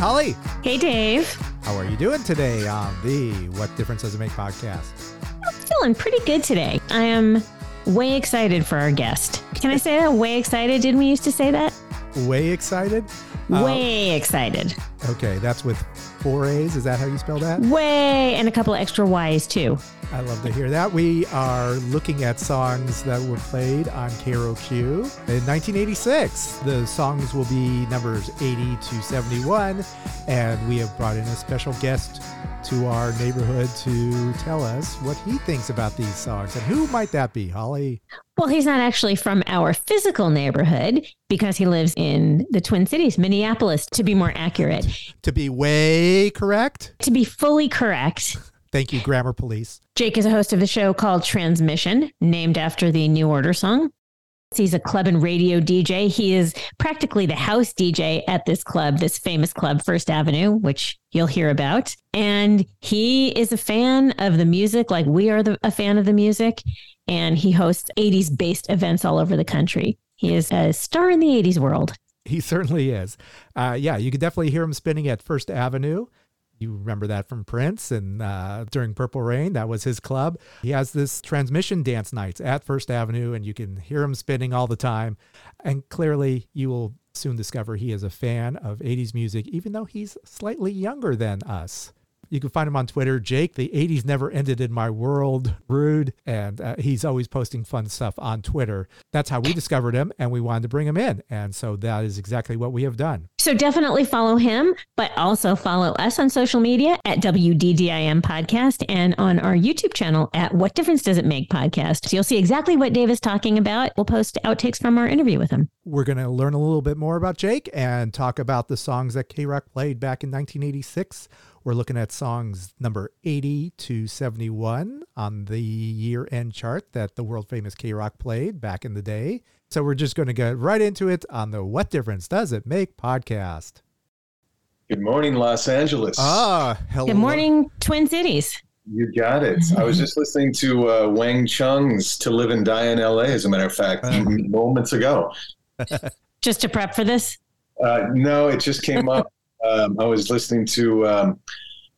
Holly. Hey, Dave. How are you doing today on the What Difference Does It Make podcast? I'm feeling pretty good today. I am way excited for our guest. Can I say that? Way excited? Didn't we used to say that? Way excited? Uh, Way excited. Okay, that's with four A's. Is that how you spell that? Way, and a couple of extra Y's too. I love to hear that. We are looking at songs that were played on KROQ in 1986. The songs will be numbers 80 to 71, and we have brought in a special guest to our neighborhood to tell us what he thinks about these songs. And who might that be, Holly? Well, he's not actually from our physical neighborhood because he lives in the Twin Cities, Minneapolis, to be more accurate. To be way correct? To be fully correct, Thank you, Grammar Police. Jake is a host of a show called Transmission, named after the New Order song. He's a club and radio DJ. He is practically the house DJ at this club, this famous club, First Avenue, which you'll hear about. And he is a fan of the music, like we are the, a fan of the music. And he hosts 80s based events all over the country. He is a star in the 80s world. He certainly is. Uh, yeah, you could definitely hear him spinning at First Avenue. You remember that from Prince and uh, during Purple Rain, that was his club. He has this transmission dance nights at First Avenue, and you can hear him spinning all the time. And clearly, you will soon discover he is a fan of 80s music, even though he's slightly younger than us. You can find him on Twitter, Jake. The 80s never ended in my world, rude. And uh, he's always posting fun stuff on Twitter. That's how we discovered him, and we wanted to bring him in. And so that is exactly what we have done. So definitely follow him, but also follow us on social media at WDDIM Podcast and on our YouTube channel at What Difference Does It Make Podcast. So you'll see exactly what Dave is talking about. We'll post outtakes from our interview with him. We're going to learn a little bit more about Jake and talk about the songs that K Rock played back in 1986. We're looking at songs number 80 to 71 on the year end chart that the world famous K Rock played back in the day. So we're just going to get right into it on the What Difference Does It Make podcast. Good morning, Los Angeles. Ah, hello. Good morning, Twin Cities. You got it. I was just listening to uh, Wang Chung's To Live and Die in LA, as a matter of fact, moments ago. Just to prep for this? Uh, no, it just came up. Um, I was listening to um,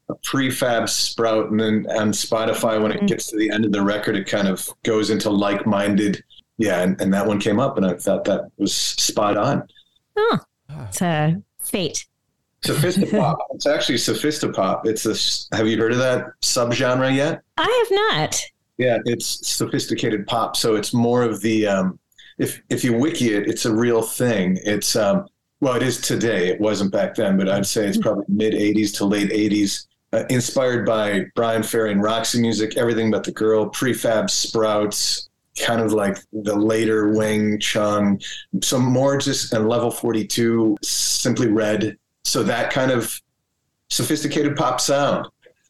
a prefab sprout, and then on Spotify, when it gets to the end of the record, it kind of goes into like minded. Yeah, and, and that one came up, and I thought that was spot on. Oh, it's a fate. Sophistopop. it's actually sophistopop. It's a. Have you heard of that subgenre yet? I have not. Yeah, it's sophisticated pop. So it's more of the. Um, if if you wiki it, it's a real thing. It's um, well, it is today. It wasn't back then, but I'd say it's probably mid '80s to late '80s. Uh, inspired by Bryan Ferry and Roxy music, everything but the girl, prefab sprouts, kind of like the later Wang Chung, some more just and level 42, simply red. So that kind of sophisticated pop sound.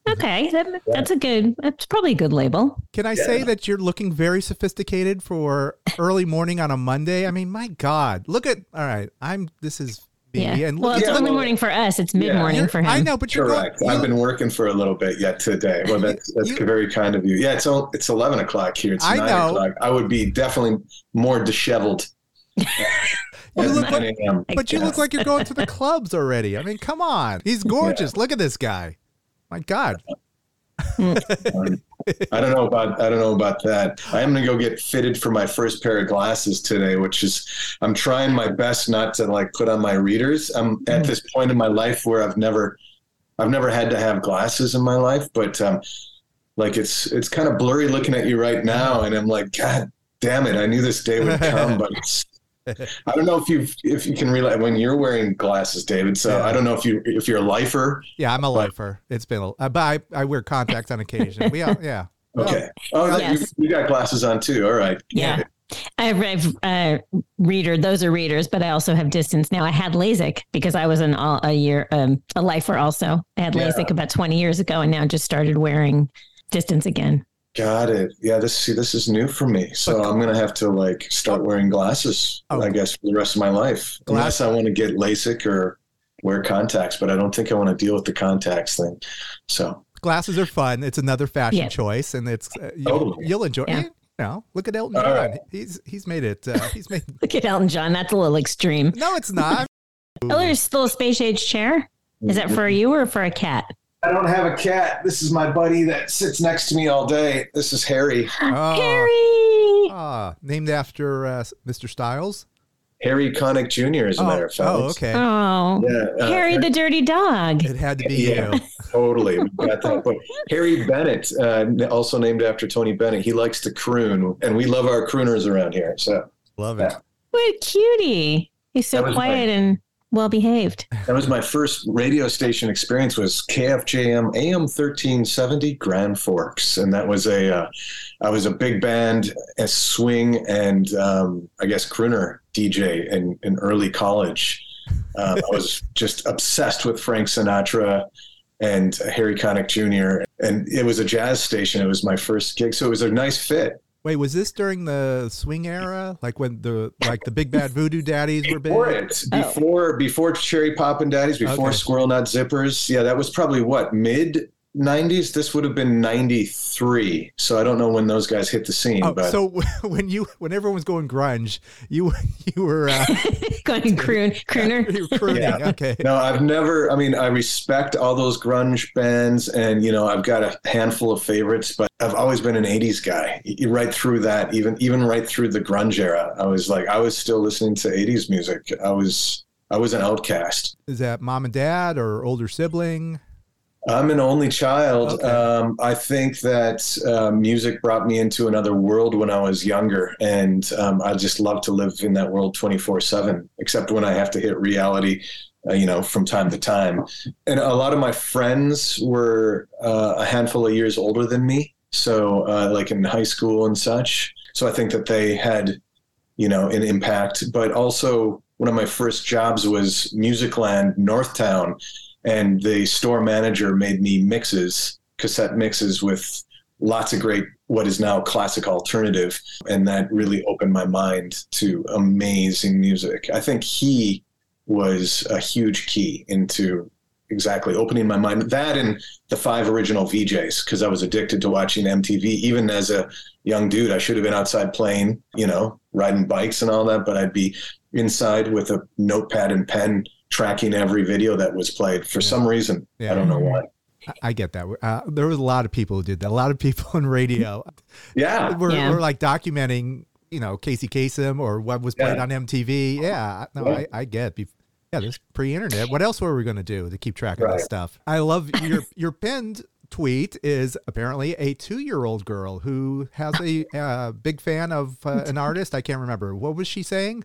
Okay, that, that's a good. That's probably a good label. Can I say that you're looking very sophisticated for early morning on a Monday? I mean, my God, look at. All right, I'm. This is me, Yeah. and Well, look it's at early well, morning for us. It's mid morning you're- for him. I know, but you're Correct. going. I've been working for a little bit yet today. Well, that's that's You- very kind of you. Yeah, it's o- it's eleven o'clock here. It's I nine know. o'clock. I would be definitely more disheveled. You look 9 a.m. But you look like you're going to the clubs already. I mean, come on. He's gorgeous. Look at this guy. My God. I don't know about I don't know about that. I am gonna go get fitted for my first pair of glasses today, which is I'm trying my best not to like put on my readers. I'm at this point in my life where I've never I've never had to have glasses in my life, but um, like it's it's kind of blurry looking at you right now, and I'm like, God damn it! I knew this day would come, but it's. I don't know if you if you can realize when you're wearing glasses, David. So Yeah. I don't know if you if you're a lifer. Yeah, I'm a lifer. It's been, a, uh, but I, I wear contacts on occasion. We, all, yeah. Okay. Oh, Yes. you, you got glasses on too. All right. Yeah. I have, I have uh, reader. Those are readers, but I also have distance now. I had LASIK because I was an all, a year um, a lifer. Also, I had Yeah. LASIK about twenty years ago, and now just started wearing distance again. Got it. Yeah, this see this is new for me. So I'm gonna have to like start wearing glasses, Oh. I guess, for the rest of my life. Unless I want to get LASIK or wear contacts, but I don't think I want to deal with the contacts thing. So Glasses are fun. It's another fashion Yeah. choice, and it's uh, you'll, Totally. you'll enjoy. Yeah. You know, look at Elton All John. right. He's he's made it. Uh, he's made. Look at Elton John. That's a little extreme. No, it's not. Oh, there's still a space age chair. Is that for you or for a cat? I don't have a cat. This is my buddy that sits next to me all day. This is Harry. Oh, Harry. ah, named after uh, Mr. Styles. Harry Connick Jr. As a oh, matter of fact. oh, okay. Oh, Yeah, uh, Harry the dirty dog. It had to be Yeah. you. Totally, we got that. But Harry Bennett, uh, also named after Tony Bennett, he likes to croon, and we love our crooners around here. So Love it. What a cutie. He's so That was quiet and well behaved. that was my first radio station experience. Was KFJM AM thirteen seventy Grand Forks, and that was a uh, I was a big band, a swing, and um, I guess crooner DJ in, in early college. Um, I was just obsessed with Frank Sinatra and Harry Connick Jr. And it was a jazz station. It was my first gig, so it was a nice fit. Wait, was this during the swing era? Like when the like the big bad voodoo daddies were big? Before it, Oh. before before Cherry Poppin' Daddies, before Okay. Squirrel Nut Zippers. Yeah, that was probably what mid '90s. This would have been '93. So I don't know when those guys hit the scene, Oh, but so when you when everyone was going grunge, you you were uh, Going croon, crooner. you were crooning. Yeah. Okay. no, I've never. I mean, I respect all those grunge bands, and you know, I've got a handful of favorites, but I've always been an '80s guy. Right through that, even even right through the grunge era, I was like, I was still listening to '80s music. I was I was an outcast. Is that mom and dad or older sibling? I'm an only child. Okay. Um, I think that uh, music brought me into another world when I was younger, and um, I just love to live in that world 24 seven. Except when I have to hit reality, uh, you know, from time to time. And a lot of my friends were uh, a handful of years older than me, so uh, like in high school and such. So I think that they had, you know, an impact. But also, one of my first jobs was Musicland Northtown and the store manager made me mixes, cassette mixes with lots of great what is now classic alternative, and that really opened my mind to amazing music. I think he was a huge key into exactly opening my mind. That and the five original VJs, because I was addicted to watching MTV. Even as a young dude, I should have been outside playing, you know, riding bikes and all that, but I'd be inside with a notepad and pen tracking every video that was played for Yeah. some reason. Yeah. I don't know why. I- I get that. Uh, there was a lot of people who did that. A lot of people in radio Yeah. were, Yeah. were like documenting, you know, Casey Kasem or what was played Yeah. on MTV. Yeah, no, Yeah. I, I get. Yeah, this pre-internet. What else were we going to do to keep track of Right. this stuff? I love your your pinned tweet is apparently a two-year-old girl who has a uh, big fan of uh, an artist. I can't remember. What was she saying?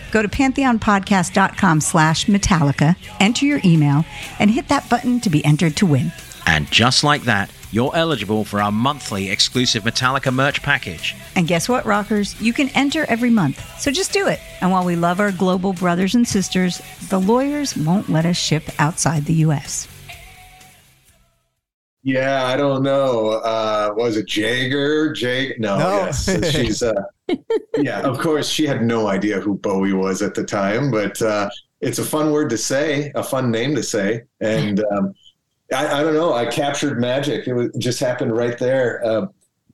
Go to pantheonpodcast.com slash Metallica, enter your email, and hit that button to be entered to win. And just like that, you're eligible for our monthly exclusive Metallica merch package. And guess what, rockers? You can enter every month. So just do it. And while we love our global brothers and sisters, the lawyers won't let us ship outside the U.S. Yeah, I don't know. Uh, was it Jagger? Jag? No, No. yes, she's. Uh, yeah, of course, she had no idea who Bowie was at the time, but uh, it's a fun word to say, a fun name to say, and um, I, I don't know. I captured magic. It was, just happened right there uh,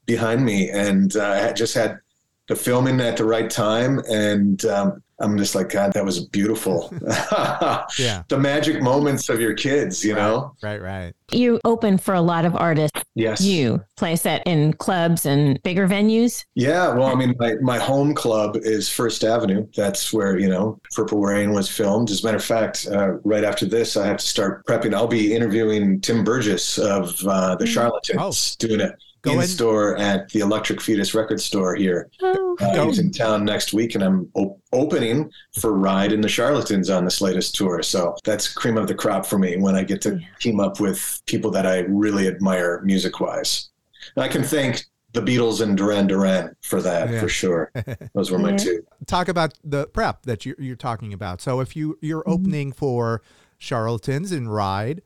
behind me, and uh, I just had the filming at the right time, and um, I'm just like, God, that was beautiful. Yeah. the magic moments of your kids, you know. Right, right. You open for a lot of artists. Yes. You play set in clubs and bigger venues. Yeah, well, I mean, my, my home club is First Avenue. That's where, you know, Purple Rain was filmed. As a matter of fact, uh, right after this, I have to start prepping. I'll be interviewing Tim Burgess of uh, The Charlatans, oh. doing it Go in in. store at the Electric Fetus record store here. Oh, Uh, Go. he's in town next week, and I'm op- opening for Ride and the Charlatans on this latest tour. So that's cream of the crop for me when I get to team up with people that I really admire music wise. And I can thank the Beatles and Duran Duran for that Yeah. for sure. Those were my Yeah. two. Talk about the prep that you're, you're talking about. So if you you're opening for charlatans and ride,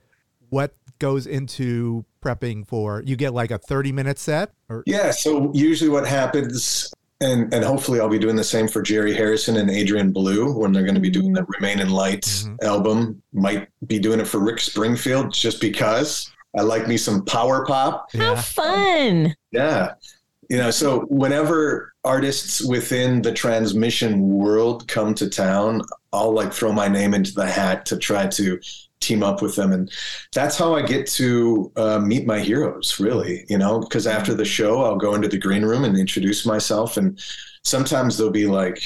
what goes into prepping for? You get like a 30 minute set, or Yeah. So usually what happens, and and hopefully I'll be doing the same for Jerry Harrison and Adrian Belew when they're going to be doing the Remain in Light Mhm. album. Might be doing it for Rick Springfield just because I like me some power pop. how fun. Yeah. You know, so whenever artists within the transmission world come to town, I'll like throw my name into the hat to try to team up with them. And that's how I get to uh, meet my heroes, really, you know, because after the show, I'll go into the green room and introduce myself. And sometimes they'll be like,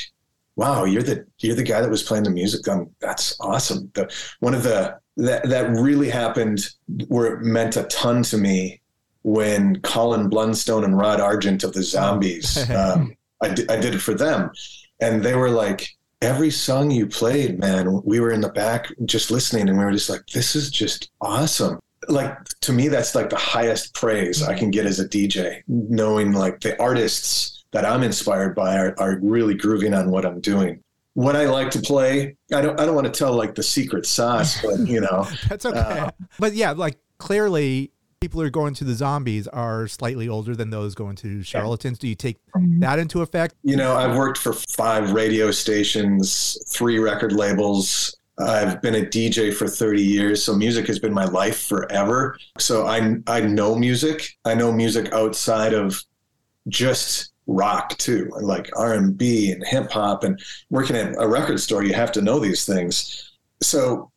wow, you're the, you're the guy that was playing the music. Um, that's awesome. The, one of the, that, that really happened where it meant a ton to me when Colin Blunstone and Rod Argent of the Zombies, um, I, di- I did it for them. And they were like, every song you played, man, we were in the back just listening and we were just like, this is just awesome. Like to me, that's like the highest praise I can get as a DJ, knowing like the artists that I'm inspired by are, are really grooving on what I'm doing. What I like to play, I don't, I don't want to tell like the secret sauce, but you know, that's okay. Uh, but yeah, like clearly people who are going to the zombies are slightly older than those going to charlatans. Do you take that into effect? You know, I've worked for five radio stations, three record labels. I've been a DJ for 30 years, so music has been my life forever. So I I know music. I know music outside of just rock too, like R&B and hip hop and working at a record store, you have to know these things. So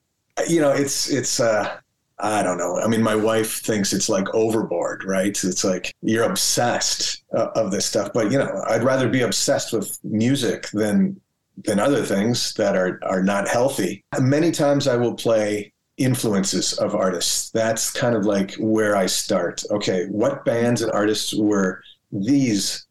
you know, it's it's uh I don't know. I mean, my wife thinks it's like overboard, right? It's like you're obsessed uh, of this stuff. But you know, I'd rather be obsessed with music than than other things that are are not healthy. Many times I will play influences of artists. That's kind of like where I start. Okay, what bands and artists were these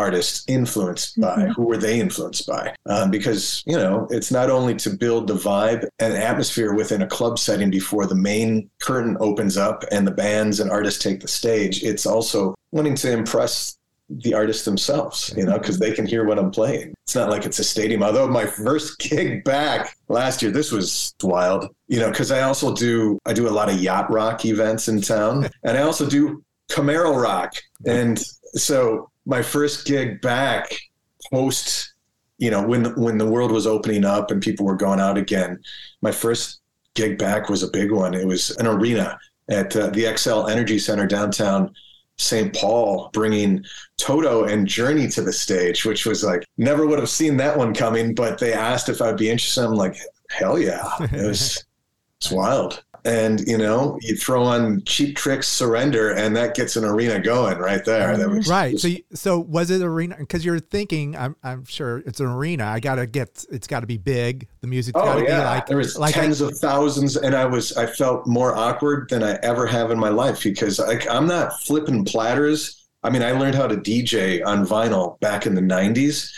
artists influenced by? Mm-hmm. Who were they influenced by? Um, because, you know, it's not only to build the vibe and atmosphere within a club setting before the main curtain opens up and the bands and artists take the stage, it's also wanting to impress the artists themselves, you know, because they can hear what I'm playing. It's not like it's a stadium. Although my first gig back last year, this was wild, you know, because I also do I do a lot of yacht rock events in town, and I also do Camaro rock, and so my first gig back post, you know, when when the world was opening up and people were going out again, my first gig back was a big one. It was an arena at uh, the Xcel Energy Center downtown St. Paul, bringing Toto and Journey to the stage, which was like never would have seen that one coming. But they asked if I'd be interested. I'm like, hell yeah! It was it's wild and you know you throw on cheap tricks surrender and that gets an arena going right there. That was, right. so you, so was it arena because you're thinking I'm, I'm sure it's an arena. I gotta get it's got to be big. The music's oh, gotta yeah. be like there was like tens of thousands and i was i felt more awkward than i ever have in my life because I, i'm not flipping platters. I mean i learned how to dj on vinyl back in the 90s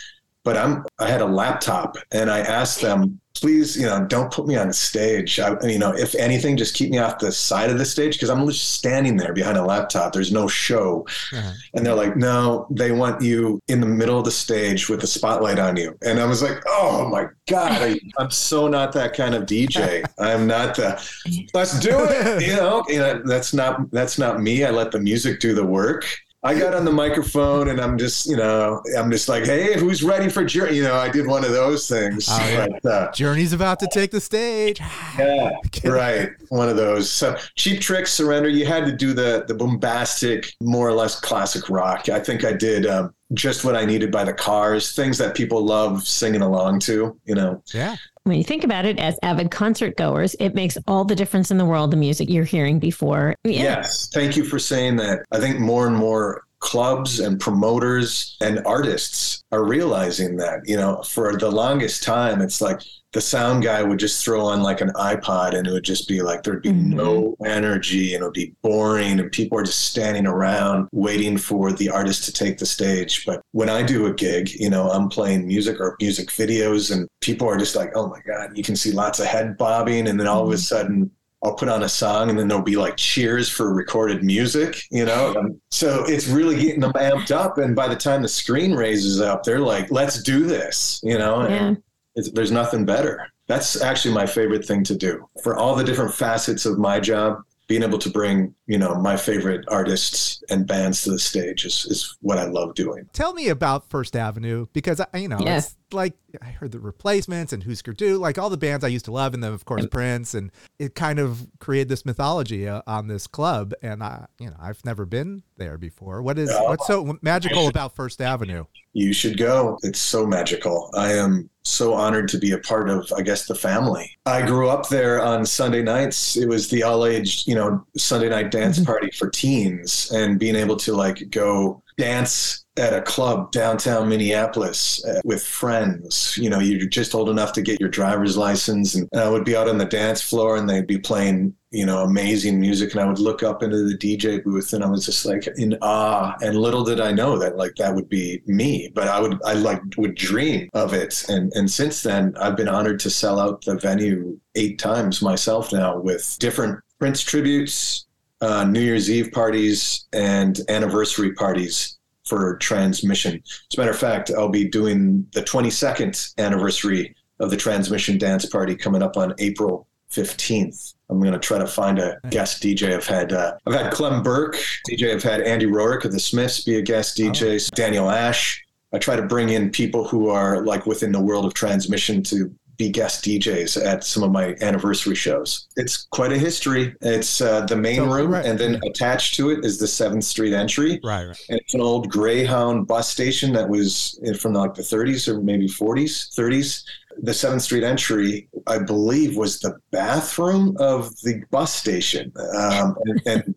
but i'm i had a laptop and i asked them please, you know, don't put me on the stage. I, you know, if anything, just keep me off the side of the stage because I'm just standing there behind a laptop. There's no show. Uh-huh. And they're like, no, they want you in the middle of the stage with the spotlight on you. And I was like, oh my God, I, am so not that kind of DJ. I'm not the, let's do it. You know, you know, that's not, that's not me. I let the music do the work. I got on the microphone and I'm just, you know, I'm just like, hey, who's ready for Journey? You know, I did one of those things. Oh, yeah. but, uh, Journey's about to take the stage. yeah, right. One of those. So cheap tricks, surrender. You had to do the the bombastic, more or less classic rock. I think I did um, just what I needed by the Cars, things that people love singing along to. You know. Yeah when you think about it as avid concert goers, it makes all the difference in the world, the music you're hearing before. Yeah. Yes. Thank you for saying that. I think more and more clubs and promoters and artists are realizing that, you know, for the longest time, it's like, the sound guy would just throw on like an iPod and it would just be like there'd be mm-hmm. no energy and it would be boring and people are just standing around waiting for the artist to take the stage. But when I do a gig, you know, I'm playing music or music videos and people are just like, oh my God, you can see lots of head bobbing. And then all of a mm-hmm. sudden, I'll put on a song and then there'll be like cheers for recorded music, you know? Um, so it's really getting them amped up. And by the time the screen raises up, they're like, let's do this, you know? Yeah there's nothing better. That's actually my favorite thing to do for all the different facets of my job. Being able to bring, you know, my favorite artists and bands to the stage is, is what I love doing. Tell me about First Avenue because, you know, yeah. it's like I heard the replacements and Husker Du, like all the bands I used to love, and then of course Prince, and it kind of created this mythology uh, on this club. And I, you know, I've never been there before. What is what's so magical about First Avenue? You should go. It's so magical. I am so honored to be a part of, I guess, the family. I grew up there on Sunday nights. It was the all age, you know, Sunday night dance mm-hmm. party for teens, and being able to like go dance at a club downtown Minneapolis uh, with friends. You know, you're just old enough to get your driver's license, and I would be out on the dance floor, and they'd be playing, you know, amazing music, and I would look up into the DJ booth, and I was just like in awe. And little did I know that like that would be me, but I would I like would dream of it, and and since then I've been honored to sell out the venue eight times myself now with different Prince tributes. Uh, New Year's Eve parties and anniversary parties for transmission. As a matter of fact, I'll be doing the 22nd anniversary of the transmission dance party coming up on April 15th. I'm going to try to find a guest DJ. I've had uh, I've had Clem Burke, DJ. I've had Andy Rourke of the Smiths be a guest DJ. Oh. Daniel Ash. I try to bring in people who are like within the world of transmission to be guest DJs at some of my anniversary shows. It's quite a history. It's uh, the main so, room, right. and then attached to it is the Seventh Street entry. Right, right. And it's an old Greyhound bus station that was from like the 30s or maybe 40s, 30s. the Seventh Street entry, I believe, was the bathroom of the bus station, um, and, and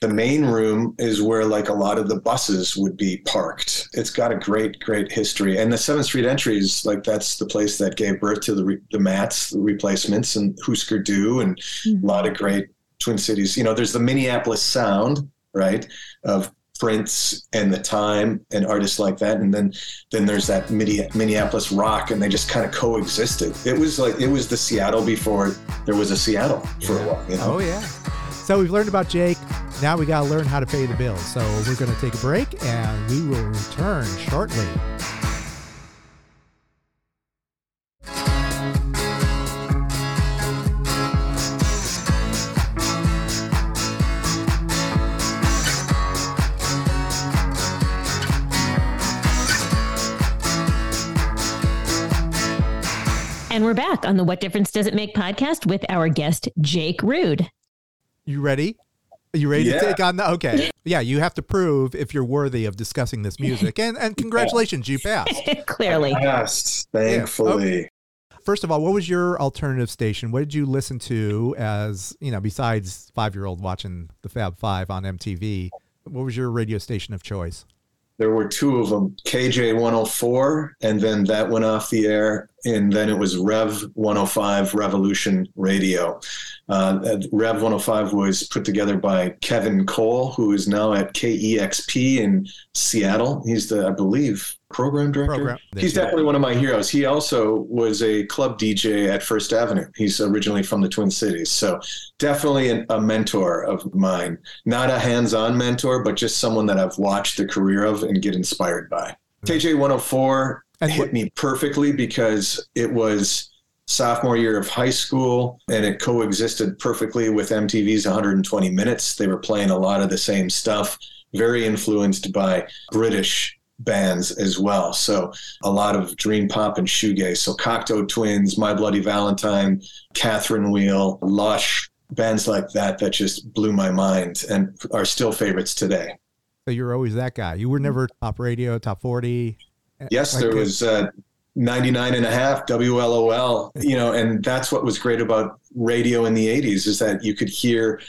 the main room is where like a lot of the buses would be parked. It's got a great, great history. And the Seventh Street entry is like that's the place that gave birth to the re- the Mats, the replacements, and Husker Du, and mm-hmm. a lot of great Twin Cities. You know, there's the Minneapolis sound, right, of Prince and the Time and artists like that, and then then there's that Minneapolis rock, and they just kind of coexisted. It was like it was the Seattle before there was a Seattle for yeah. a while. You know? Oh yeah. So we've learned about Jake. Now we got to learn how to pay the bills. So we're going to take a break, and we will return shortly. And we're back on the What Difference Does It Make podcast with our guest, Jake Rude. You ready? Are you ready yeah. to take on the? Okay. Yeah, you have to prove if you're worthy of discussing this music. And and congratulations, you passed. Clearly. Yes, thankfully. Yeah. Okay. First of all, what was your alternative station? What did you listen to as, you know, besides five year old watching the Fab Five on MTV? What was your radio station of choice? There were two of them, KJ 104, and then that went off the air and then it was Rev 105 Revolution Radio. Uh, Rev 105 was put together by Kevin Cole, who is now at KEXP in Seattle. He's the, I believe, program director. Program. He's definitely one of my heroes. He also was a club DJ at First Avenue. He's originally from the Twin Cities. So definitely an, a mentor of mine. Not a hands on mentor, but just someone that I've watched the career of and get inspired by. KJ 104 and hit me perfectly because it was sophomore year of high school and it coexisted perfectly with MTV's 120 Minutes. They were playing a lot of the same stuff, very influenced by British bands as well. So a lot of dream pop and shoegaze. So Cocteau Twins, My Bloody Valentine, Catherine Wheel, Lush, bands like that that just blew my mind and are still favorites today. So you were always that guy. You were never top radio, top 40. Yes, there was uh, 99 and a half WLOL, you know, and that's what was great about radio in the 80s is that you could hear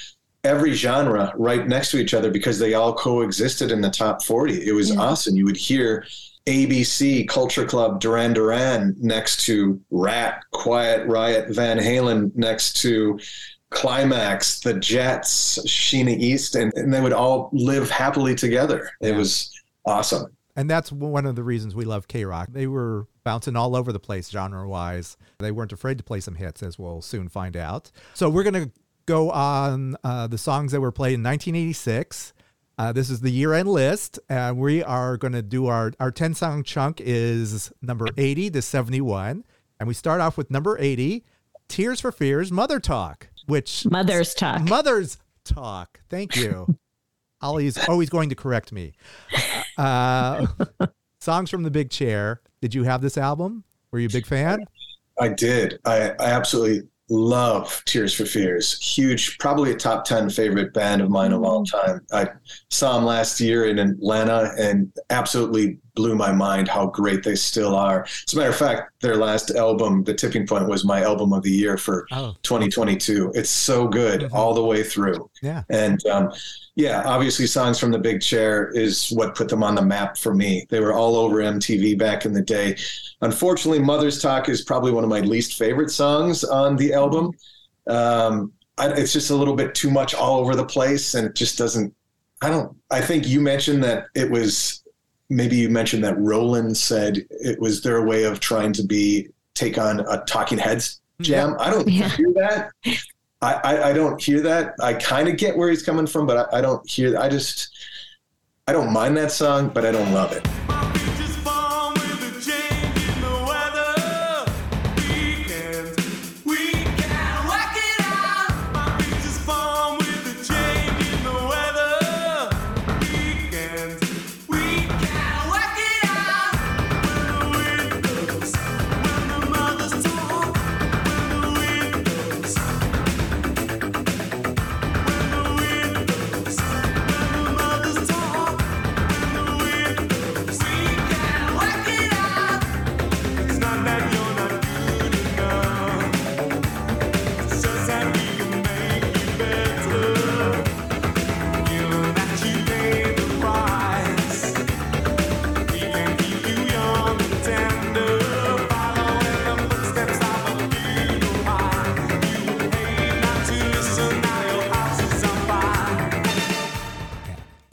every genre right next to each other because they all coexisted in the top 40. It was yeah. awesome. You would hear ABC, Culture Club, Duran Duran next to Ratt, Quiet Riot, Van Halen next to Klymaxx, The Jets, Sheena East, and, and they would all live happily together. It was awesome. And that's one of the reasons we love K Rock. They were bouncing all over the place genre wise. They weren't afraid to play some hits, as we'll soon find out. So we're going to go on uh, the songs that were played in 1986. Uh, this is the year end list, and we are going to do our, our 10 song chunk is number 80 to 71. And we start off with number 80, Tears for Fears, Mother Talk, which. Mother's Talk. Mother's Talk. Thank you. Holly's always going to correct me. Uh, songs from the Big Chair. Did you have this album? Were you a big fan? I did. I, I absolutely love Tears for Fears. Huge, probably a top 10 favorite band of mine of all mm. time. I saw them last year in Atlanta and absolutely blew my mind how great they still are. As a matter of fact, their last album, The Tipping Point, was my album of the year for oh. 2022. It's so good mm-hmm. all the way through. Yeah. And um, yeah, obviously, Songs from the Big Chair is what put them on the map for me. They were all over MTV back in the day. Unfortunately, Mother's Talk is probably one of my least favorite songs on the album. Um, I, it's just a little bit too much all over the place, and it just doesn't. I don't. I think you mentioned that it was maybe you mentioned that Roland said it was their way of trying to be take on a Talking Heads jam. I don't yeah. hear that. I, I, don't hear that. I kind of get where he's coming from, but I, I don't hear. I just I don't mind that song, but I don't love it.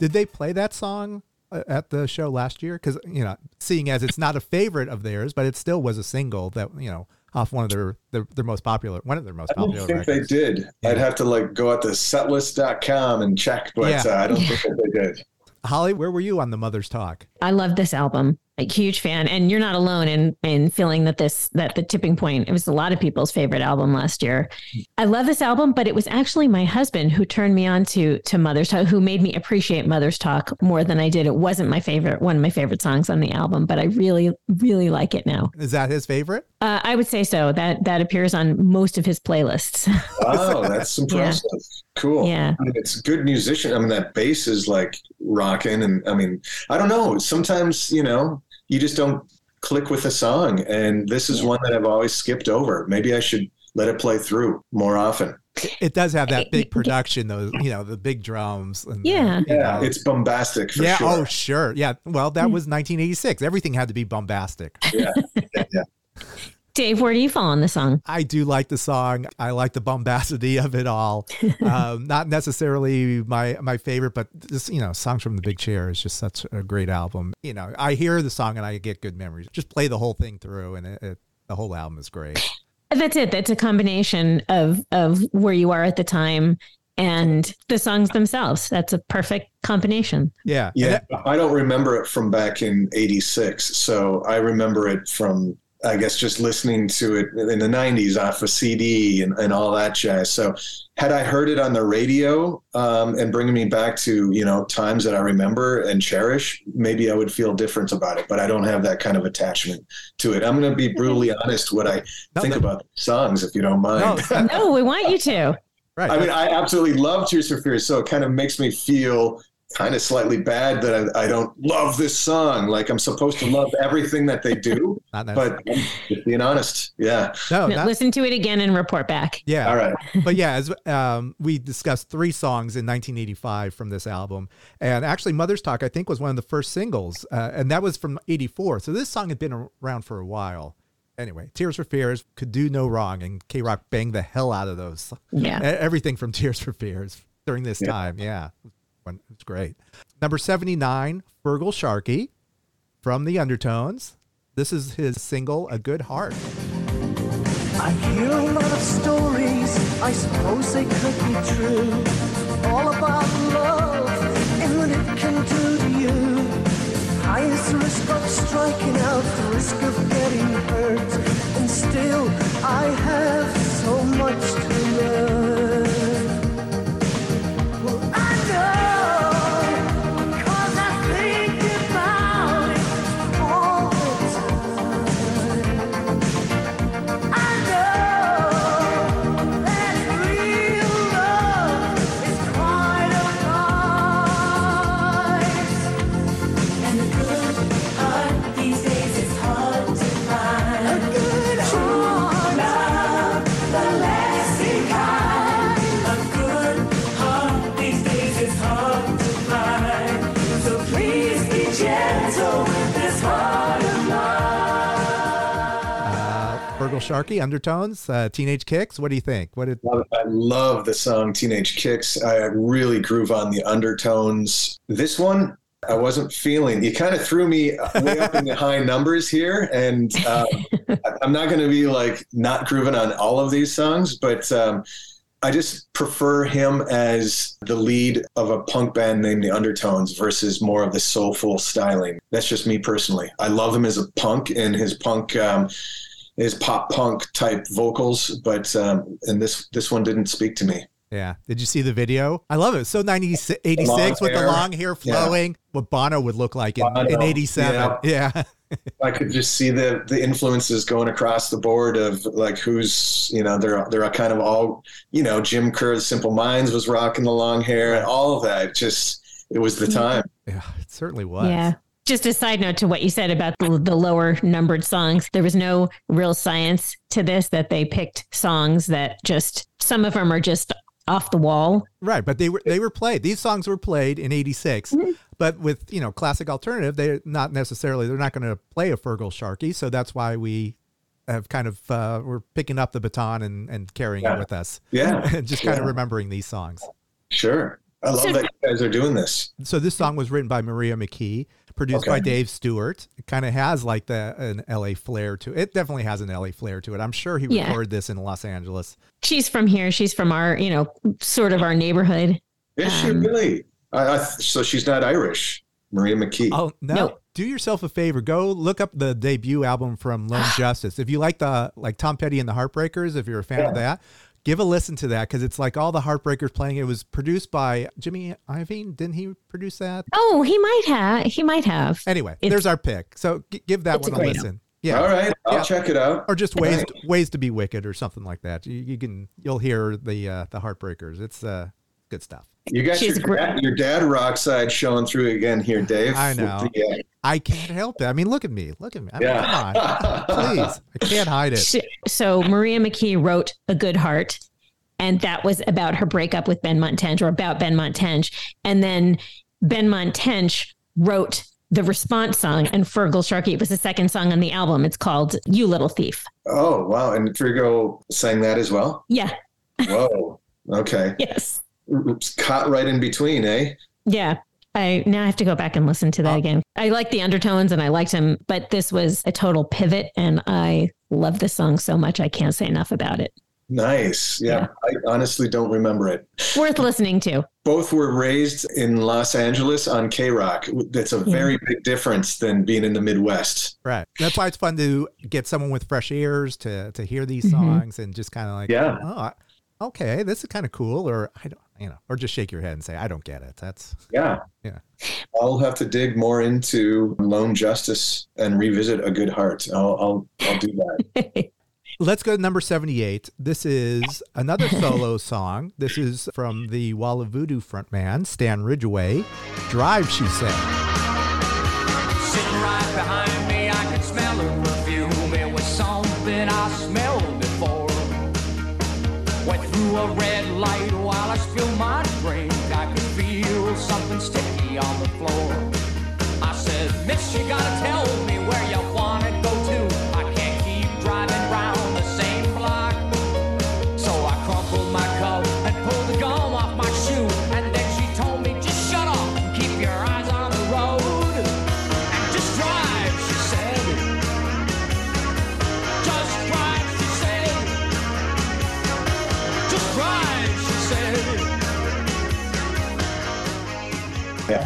Did they play that song uh, at the show last year? Because you know, seeing as it's not a favorite of theirs, but it still was a single that you know off one of their their, their most popular one of their most I don't popular. think records. they did. I'd have to like go out to setlist.com and check, but Yeah. uh, I don't think that they did. Holly, where were you on the Mother's Talk? I love this album. A huge fan, and you're not alone in in feeling that this that the tipping point. It was a lot of people's favorite album last year. I love this album, but it was actually my husband who turned me on to to Mother's Talk, who made me appreciate Mother's Talk more than I did. It wasn't my favorite, one of my favorite songs on the album, but I really really like it now. Is that his favorite? Uh, I would say so. That that appears on most of his playlists. oh that's impressive. Cool. Yeah. I mean, it's good musician. I mean, that bass is like rocking. And I mean, I don't know. Sometimes, you know, you just don't click with a song. And this is one that I've always skipped over. Maybe I should let it play through more often. It does have that big production, though. You know, the big drums. And Yeah. you Yeah, know. it's bombastic for yeah. Oh, sure. Oh, sure. Yeah. Well, that hmm. was 1986. Everything had to be bombastic. yeah. yeah, yeah. Dave, where do you fall on the song? I do like the song. I like the bombacity of it all. um, not necessarily my my favorite, but this you know, songs from the Big Chair is just such a great album. You know, I hear the song and I get good memories. Just play the whole thing through, and it, it, the whole album is great. That's it. That's a combination of of where you are at the time and the songs themselves. That's a perfect combination. Yeah, Yeah, I don't remember it from back in '86, so I remember it from, I guess, just listening to it in the '90s off a CD and, and all that jazz. So, had I heard it on the radio um, and bringing me back to you know times that I remember and cherish, maybe I would feel different about it. But I don't have that kind of attachment to it. I'm going to be brutally honest what I No, think that- about songs, if you don't mind. No, No, we want you to. right. I mean, I absolutely love Tears for Fears, so it kind of makes me feel kind of slightly bad that I, I don't love this song. Like I'm supposed to love everything that they do, Not but I'm just being honest, yeah. no, No, not- listen to it again and report back. yeah. All right, but yeah, as um, we discussed three songs in 1985 from this album, and actually, "Mother's Talk" I think was one of the first singles, uh, and that was from '84. So this song had been around for a while. Anyway, "Tears for Fears" could do no wrong, and K Rock banged the hell out of those. Yeah. Everything from "Tears for Fears" during this time. Yeah, When- it's great. Number 79, Feargal Sharkey from the Undertones. This is his single, "A Good Heart." I hear a lot of stories, I suppose they could be true. All about love and what it can do to you. Highest risk of striking out, the risk of getting hurt. And still, I have so much to learn. Uh, Sharkey, Undertones, uh, Teenage Kicks. What do you think? What did I love the song Teenage Kicks. I really groove on the undertones. This one, I wasn't feeling. You kind of threw me way up in the high numbers here, and I- I'm not going to be like not grooving on all of these songs, but um, I just prefer him as the lead of a punk band named the Undertones versus more of the soulful styling. That's just me personally. I love him as a punk and his punk. Um, his pop punk type vocals, but um, and this this one didn't speak to me. Yeah. Did you see the video? I love it. So 90, 86 Long with the long hair flowing. What Bono would look like in, in 87. Yeah. I could just see the the influences going across the board of like who's you know they're they're kind of all you know Jim Kerr's Simple Minds was rocking the long hair and all of that. Just it was the time. yeah. It certainly was. Yeah. Just a side note to what you said about the, the lower numbered songs. There was no real science to this that they picked songs that just some of them are just off the wall. Right. But they were they were played. These songs were played in 86. Mm-hmm. But with, you know, classic alternative, they're not necessarily, they're not going to play a Feargal Sharkey. So that's why we have kind of, uh, we're picking up the baton and, and carrying it with us. Yeah, and just kind of remembering these songs. sure. I love So- that you guys are doing this. So this song was written by Maria McKee, produced by Dave Stewart. It kind of has like the an LA flair to it. It definitely has an LA flair to it. I'm sure he Yeah. recorded this in Los Angeles. She's from here. She's from our, you know, sort of our neighborhood. Is she Um, really? I, I, so she's not Irish, Maria McKee. Oh no. No. Do yourself a favor. Go look up the debut album from Lone Justice. If you like the like Tom Petty and the Heartbreakers, if you're a fan of that, give a listen to that because it's like all the Heartbreakers playing. It was produced by Jimmy Iovine. Didn't he produce that? Oh, he might have. He might have. Anyway, It's- there's our pick. So g- give that It's a one a, great listen. Yeah. All right, I'll Yeah. check it out. Or just ways Right. ways to be wicked or something like that. You, you can you'll hear the uh, the Heartbreakers. It's uh good stuff. You got She's your, great. dad, your dad rock side showing through again here, Dave. I know. Yeah. Uh, I can't help it. I mean, look at me. Look at me. I mean, Yeah. come on. Please. I can't hide it. She- So Maria McKee wrote A Good Heart, and that was about her breakup with Benmont Tench or about Benmont Tench. And then Benmont Tench wrote the response song, and Feargal Sharkey, it was the second song on the album. It's called You Little Thief. Oh wow! And Frigo sang that as well. Yeah. Whoa. Okay. Yes. Oops, Caught right in between, eh? Yeah. I now I have to go back and listen to that Oh. again. I like the undertones and I liked him, but this was a total pivot and I love this song so much I can't say enough about it. Nice. Yeah. I honestly don't remember it. Worth listening to. Both were raised in Los Angeles on KROQ. That's a very big difference than being in the Midwest. Right. That's why it's fun to get someone with fresh ears to to hear these Mhm. songs and just kind of like, Yeah. oh, okay, this is kind of cool, or I don't, you know, or just shake your head and say, I don't get it. That's Yeah. Yeah. I'll have to dig more into Lone Justice and revisit A Good Heart. I'll I'll, I'll do that. Let's go to number 78. This is another solo song. This is from the Wall of Voodoo frontman, Stan Ridgway. Drive, she said. Sitting right behind me, I could smell her perfume. It was something I smelled before. Went through a red light while I my drink. I could feel something sticky on the floor. I said, Miss, you gotta tell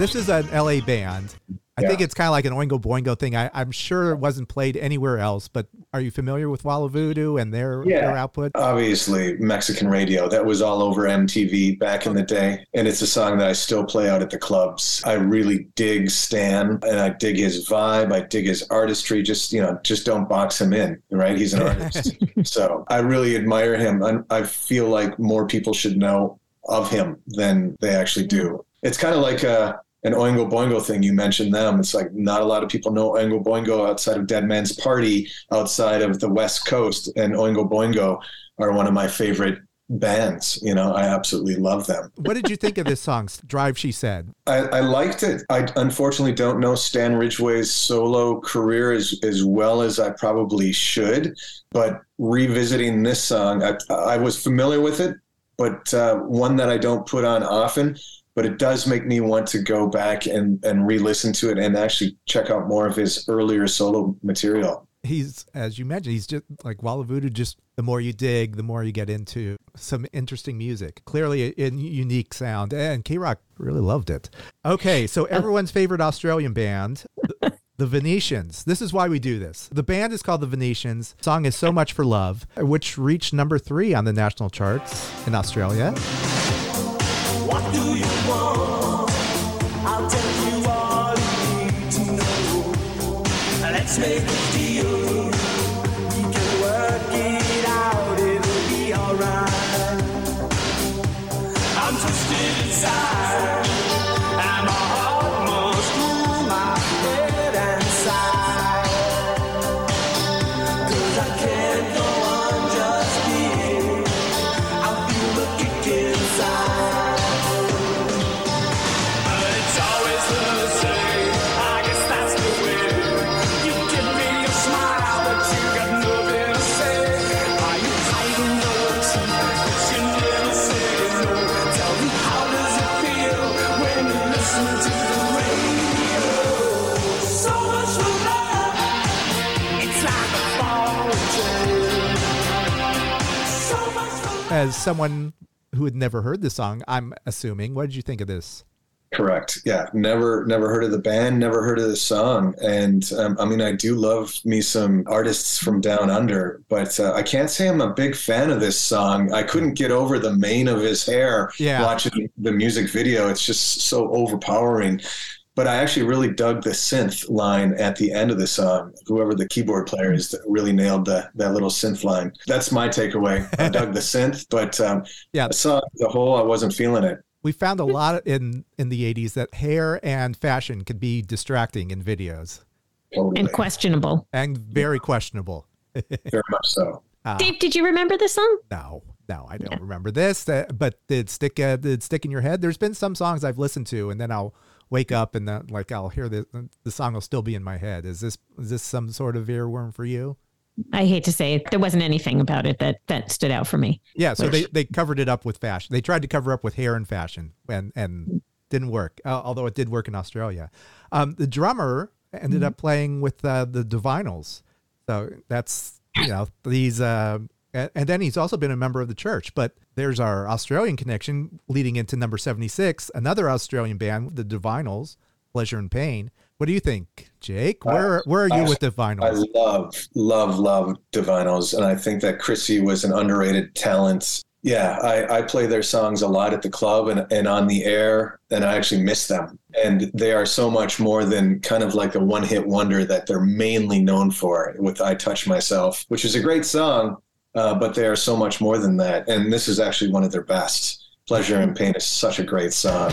This is an LA band. I think it's kind of like an Oingo Boingo thing. I, I'm sure it wasn't played anywhere else, but are you familiar with Wall of Voodoo and their, Yeah. their output? Obviously, Mexican radio. That was all over MTV back in the day. And it's a song that I still play out at the clubs. I really dig Stan and I dig his vibe. I dig his artistry. Just, you know, just don't box him in, right? He's an artist. so I really admire him. And I feel like more people should know of him than they actually do. It's kind of like a, an Oingo Boingo thing. You mentioned them. It's like not a lot of people know Oingo Boingo outside of Dead Man's Party, outside of the West Coast. And Oingo Boingo are one of my favorite bands. You know, I absolutely love them. What did you think of this song, Drive, she said? I, I liked it. I unfortunately don't know Stan Ridgway's solo career as, as well as I probably should, but revisiting this song, I, I was familiar with it, but uh, one that I don't put on often. But it does make me want to go back and, and re listen to it and actually check out more of his earlier solo material. He's, as you mentioned, he's just like Wall of Voodoo. Just the more you dig, the more you get into some interesting music. Clearly, a, a unique sound, and KROQ really loved it. Okay, so everyone's favorite Australian band, the- the Venetians. This is why we do this. The band is called the Venetians. The song is "So Much for Love," which reached number three on the national charts in Australia. Let's make As someone who had never heard the song, I'm assuming, what did you think of this? Correct. Yeah. Never, never heard of the band. Never heard of the song. And um, I mean, I do love me some artists from down under, but uh, I can't say I'm a big fan of this song. I couldn't get over the mane of his hair. Yeah. Watching the music video, it's just so overpowering. But I actually really dug the synth line at the end of the song. Whoever the keyboard player is that really nailed the, that little synth line. That's my takeaway. I dug the synth, but um, Yeah. the song as a whole, I wasn't feeling it. We found a lot in in the 80s that hair and fashion could be distracting in videos Totally. And questionable. and very questionable. Very much so. Dave, did you remember the song? No, no, I don't remember this. Uh, but did it stick uh, did stick in your head? There's been some songs I've listened to, and then I'll wake up and then, like I'll hear the the song will still be in my head. Is this is this some sort of earworm for you? I hate to say it. There wasn't anything about it that that stood out for me. Yeah, so they, they covered it up with fashion. They tried to cover up with hair and fashion, and and didn't work. Uh, although it did work in Australia. Um, the drummer ended up playing with uh, the Divinyls, so that's you know these. Uh, a- and then he's also been a member of the church. But there's our Australian connection leading into number seventy six, another Australian band, the Divinyls, Pleasure and Pain. What do you think, Jake? Where where are you I- with I Divinyls? love, love, love Divinyls, and I think that Chrissy was an underrated talent. Yeah, I, I play their songs a lot at the club and, and on the air, and I actually miss them. And they are so much more than kind of like a one hit wonder that they're mainly known for with I Touch Myself, which is a great song, uh, but they are so much more than that. And this is actually one of their best. Pleasure and Pain is such a great song.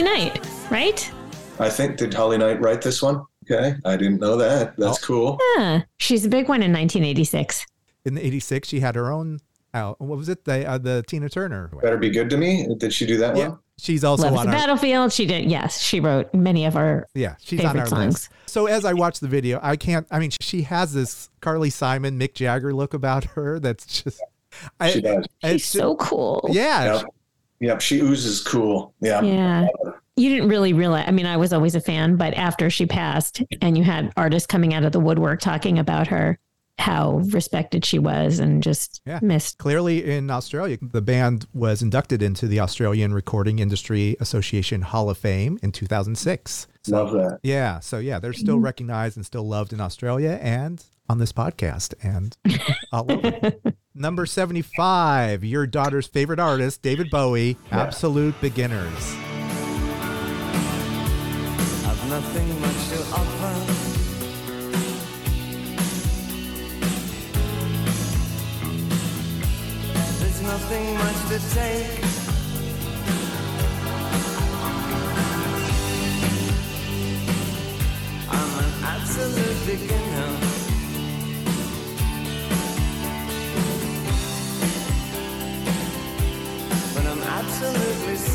Holly Knight, right? I think, did Holly Knight write this one? Okay, I didn't know that. That's cool. Yeah, she's a big one in 1986. In the '86, she had her own. Uh, what was it? The uh, the Tina Turner. Better be good to me. Did she do that Yeah, one? she's also Love on the our. Battlefield. She did. Yes, she wrote many of our. Yeah, she's on our songs. list. So as I watch the video, I can't. I mean, she has this Carly Simon, Mick Jagger look about her. That's just. I, She does. She's it's so cool. Yeah, Yep. Yep. She oozes cool. Yeah. Yeah. You didn't really realize. I mean, I was always a fan, but after she passed, and you had artists coming out of the woodwork talking about her, how respected she was, and just Yeah. missed. Clearly, in Australia, the band was inducted into the Australian Recording Industry Association Hall of Fame in 2006. Love that. Yeah, so yeah, they're still mm-hmm. recognized and still loved in Australia and on this podcast and all over. Number 75, your daughter's favorite artist, David Bowie, Absolute Beginners. I've nothing much to offer. There's nothing much to take. I'm an absolute beginner.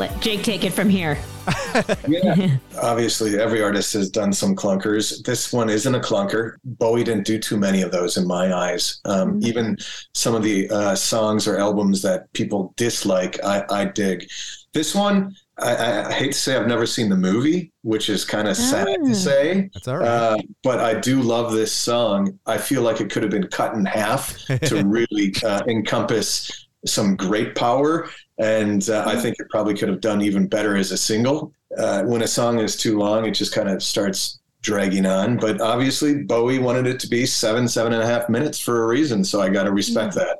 let Jake take it from here. yeah. Obviously, every artist has done some clunkers. This one isn't a clunker. Bowie didn't do too many of those in my eyes. Um, Even some of the uh, songs or albums that people dislike, I, I dig. This one, I, I- I hate to say I've never seen the movie, which is kind of sad Ah. to say. That's all right. Uh, but I do love this song. I feel like it could have been cut in half to really uh, encompass some great power. And uh, I think it probably could have done even better as a single. Uh, when a song is too long, it just kind of starts dragging on. But obviously, Bowie wanted it to be seven, seven and a half minutes for a reason. So I got to respect that.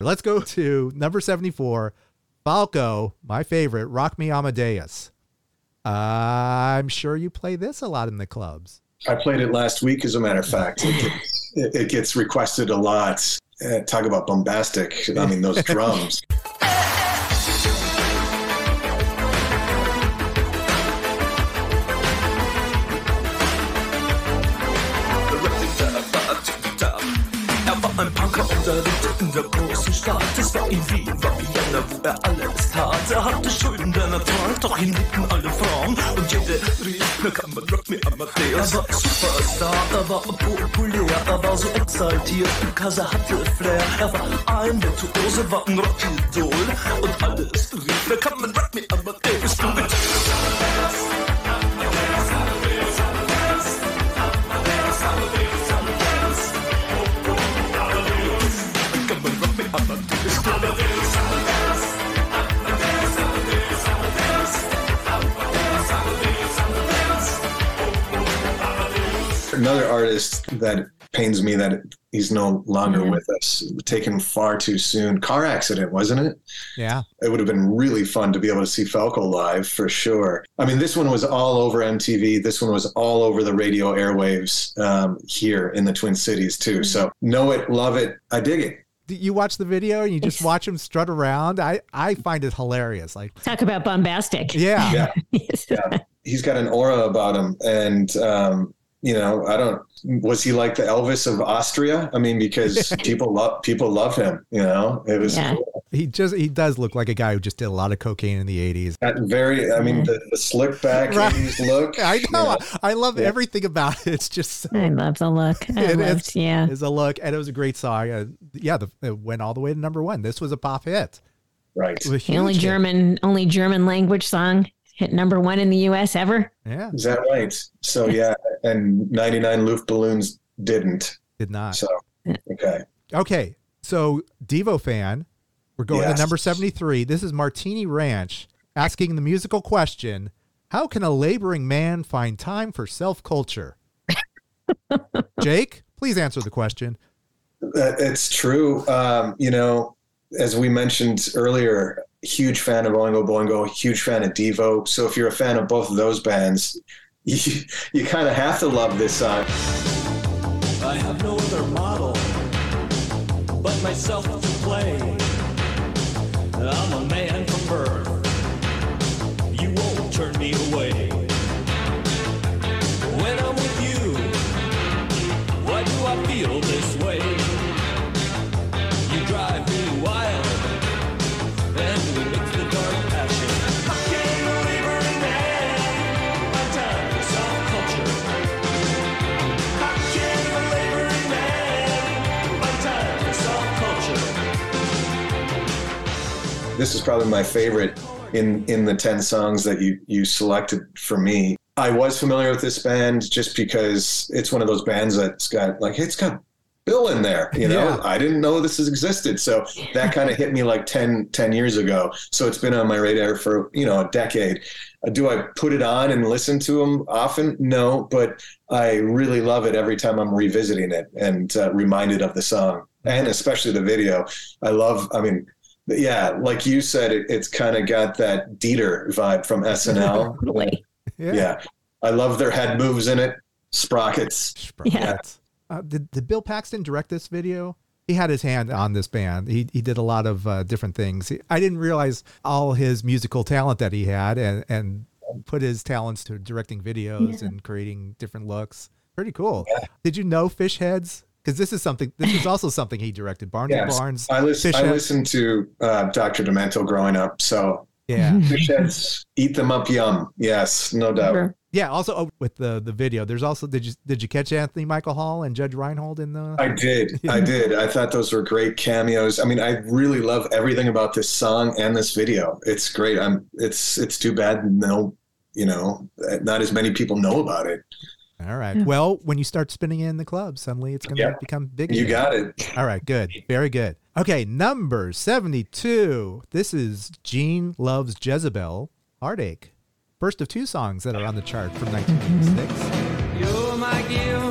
Let's go to number 74, Falco, my favorite, Rock Me Amadeus. I'm sure you play this a lot in the clubs. I played it last week, as a matter of fact. It gets, it, it gets requested a lot. Uh, talk about bombastic. I mean, those drums. Er lebte in der großen Stadt. Es war in Wien, war Vienna, wo er alles tat. Er hatte Schulden, denn er doch ihn liebten alle Frauen. Und jede rief, na kann man Rock Me Amadeus. Er war Superstar, er war populär, er war so exaltiert, because hatte Flair. Er war ein Virtuose, war ein Rockidol. Und alles rief, na kann man Another artist that pains me that he's no longer with us, taken far too soon. Car accident, wasn't it? Yeah. It would have been really fun to be able to see Falco live for sure. I mean, this one was all over MTV. This one was all over the radio airwaves um, here in the Twin Cities too. So know it, love it. I dig it. You watch the video and you just watch him strut around. I, I find it hilarious. Like, Talk about bombastic. yeah. Yeah. Yeah. He's got an aura about him. And, um, you know, I don't, was he like the Elvis of Austria? I mean, because people love, people love him, you know, it was Yeah. cool. He just, he does look like a guy who just did a lot of cocaine in the 80s. Very, I mean, the, the slick back Right. 80s look. I you know. know. I love Yeah. everything about it. It's just so I love the look. I It loved, is- yeah. is a look, and it was a great song. Uh, yeah, the, it went all the way to number one. This was a pop hit. Right. It was a The only huge hit. German, only German language song hit number one in the U.S. ever. Yeah, Is that right? So yeah, and 99 Luftballons didn't. did not. So okay. Okay, so Devo fan, we're going Yes. to number seventy-three. This is Martini Ranch asking the musical question: How can a laboring man find time for self-culture? Jake, please answer the question. That it's true. Um, you know, as we mentioned earlier, huge fan of Oingo Boingo, huge fan of Devo. So if you're a fan of both of those bands, you, you kind of have to love this song. I have no other model but myself to play. I'm a man from birth. You won't turn me away. This is probably my favorite in in the 10 songs that you you selected for me. I was familiar with this band just because it's one of those bands that's got like it's got Bill in there, you know. Yeah. I didn't know this has existed. So that kind of hit me like 10, 10 years ago. So it's been on my radar for, you know, a decade. Do I put it on and listen to them often? No, but I really love it every time I'm revisiting it and uh, reminded of the song and especially the video. I love, I mean, yeah, like you said, it, it's kind of got that Dieter vibe from SNL. Totally. yeah. I love their head moves in it, sprockets. Sprockets. Uh, did, did Bill Paxton direct this video? He had his hand on this band. He, he did a lot of uh, different things. He- I didn't realize all his musical talent that he had and, and put his talents to directing videos and creating different looks. Pretty cool. Did you know Fish Heads? Because this is something, this is also something he directed. Barnes and Yes. Barnes. I, listen, I listened to uh, Dr. Demento growing up, so Yeah. Fish heads, eat them up, yum. Yes, no doubt. Sure. Yeah. Also, oh, with the the video, there's also did you did you catch Anthony Michael Hall and Judge Reinhold in the? I did. I did. I thought those were great cameos. I mean, I really love everything about this song and this video. It's great. I'm. It's it's too bad no, you know, not as many people know about it. All right. Well, when you start spinning in the club, suddenly it's going to Yeah. become big. You got it. All right. Good. Very good. Okay. Number seventy-two. This is Gene loves Jezebel. Heartache. First of two songs that are on the chart from 1986.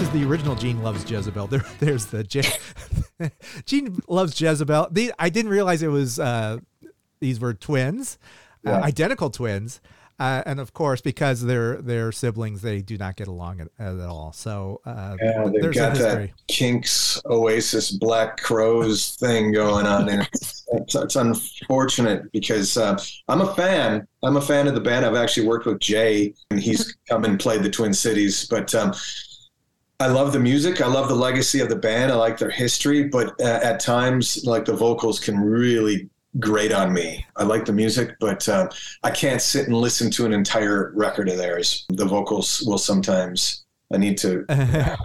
This is the original Gene loves Jezebel. There, there's the Je- Gene loves Jezebel. The, I didn't realize it was uh, these were twins, uh, identical twins, uh, and of course because they're they're siblings, they do not get along at, at all. So uh, Yeah, they've there's a got that. Kinks Oasis Black Crowes thing going on, it's, it's, it's unfortunate because uh, I'm a fan. I'm a fan of the band. I've actually worked with Jay, and he's come and played the Twin Cities. But um, I love the music. I love the legacy of the band. I like their history, but uh, at times, like the vocals can really grate on me. I like the music, but um, I can't sit and listen to an entire record of theirs. The vocals will sometimes. I need to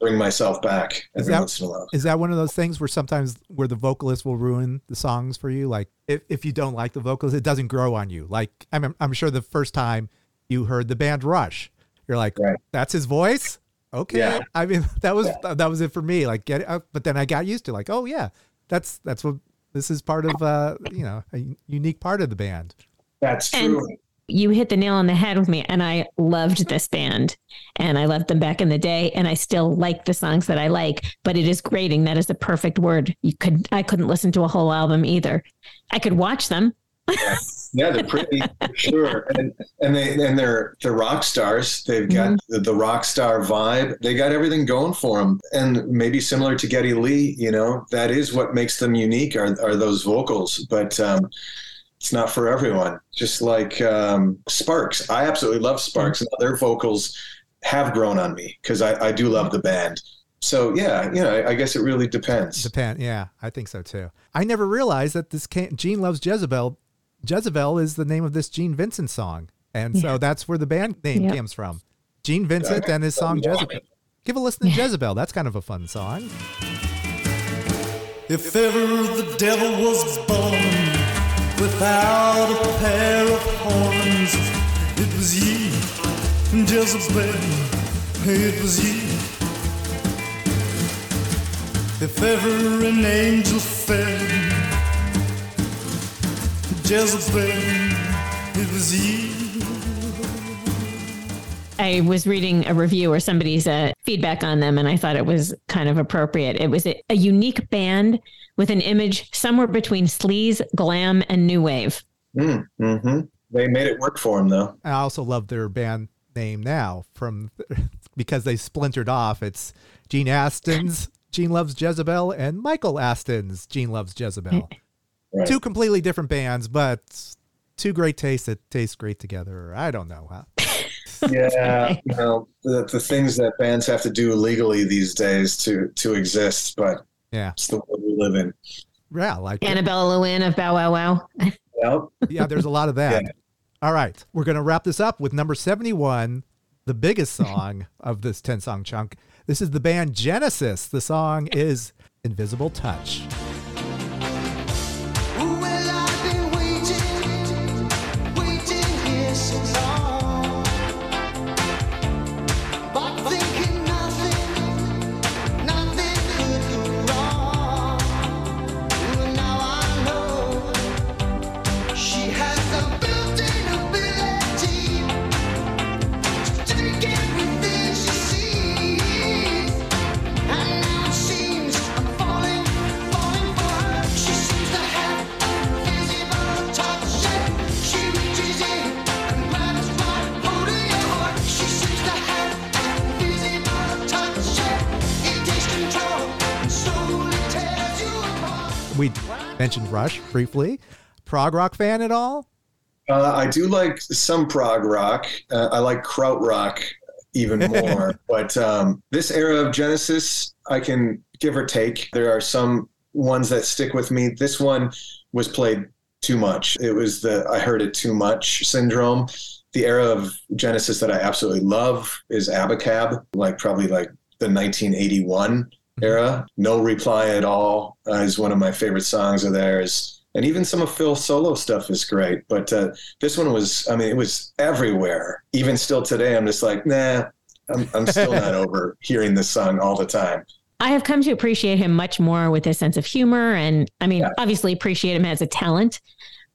bring myself back every that- once in a while. Is that one of those things where sometimes where the vocalist will ruin the songs for you? Like if, if you don't like the vocalist, it doesn't grow on you. Like I'm I'm sure the first time you heard the band Rush, you're like, Right. that's his voice. Okay. Yeah. I mean, that was that was it for me. Like get it, but then I got used to like, oh yeah, that's that's what this is part of. uh You know, a unique part of the band. That's And- true. you hit the nail on the head with me and i loved this band and i loved them back in the day and i still like the songs that i like but it is grating that is the perfect word you could i couldn't listen to a whole album either i could watch them Yeah, they're pretty for sure, and and they and they're they're rock stars. They've got the, the rock star vibe. They got everything going for them, and maybe similar to Geddy Lee, you know, that is what makes them unique. Are are those vocals? But um, it's not for everyone. Just like um, Sparks, I absolutely love Sparks, and their vocals have grown on me because I, I do love the band. So yeah, you know, I, guess it really depends. Japan, yeah, I think so too. I never realized that this can Gene loves Jezebel. Jezebel is the name of this Gene Vincent song, and so that's where the band name Yep. comes from. Gene Vincent and his song Jezebel. Give a listen to Jezebel. That's kind of a fun song. If ever the devil was born without a pair of horns, it was ye, Jezebel, it was ye. If ever an angel fell, Jezebel, it was ye. I was reading a review or somebody's uh, feedback on them, and I thought it was kind of appropriate. It was a, a unique band with an image somewhere between sleaze, glam, and new wave. Mm, hmm They made it work for them though. I also love their band name now from because they splintered off. It's Gene Aston's Gene Loves Jezebel and Michael Aston's Gene Loves Jezebel. Right. Two completely different bands, but two great tastes that taste great together. I don't know. Huh? yeah, you know the, the things that bands have to do legally these days to to exist, but Yeah. it's the world we live in. Yeah, like Annabella Lwin of Bow Wow Wow. Yep. yeah, there's a lot of that. Yeah. All right, we're going to wrap this up with number 71, the biggest song of this 10 song chunk. This is the band Genesis. The song is Invisible Touch. Mentioned Rush briefly. Prog rock fan at all? Uh, I do like some prog rock. Uh, I like krautrock even more. but um, this era of Genesis, I can give or take. There are some ones that stick with me. This one was played too much. It was the I heard it too much syndrome. The era of Genesis that I absolutely love is Abacab, like probably like the 1981 era. No Reply at All uh, is one of my favorite songs of theirs. And even some of Phil's solo stuff is great. But uh, this one was, I mean, it was everywhere. Even still today, I'm just like, nah, I'm, I'm still not over hearing this song all the time. I have come to appreciate him much more with his sense of humor. And I mean, obviously appreciate him as a talent,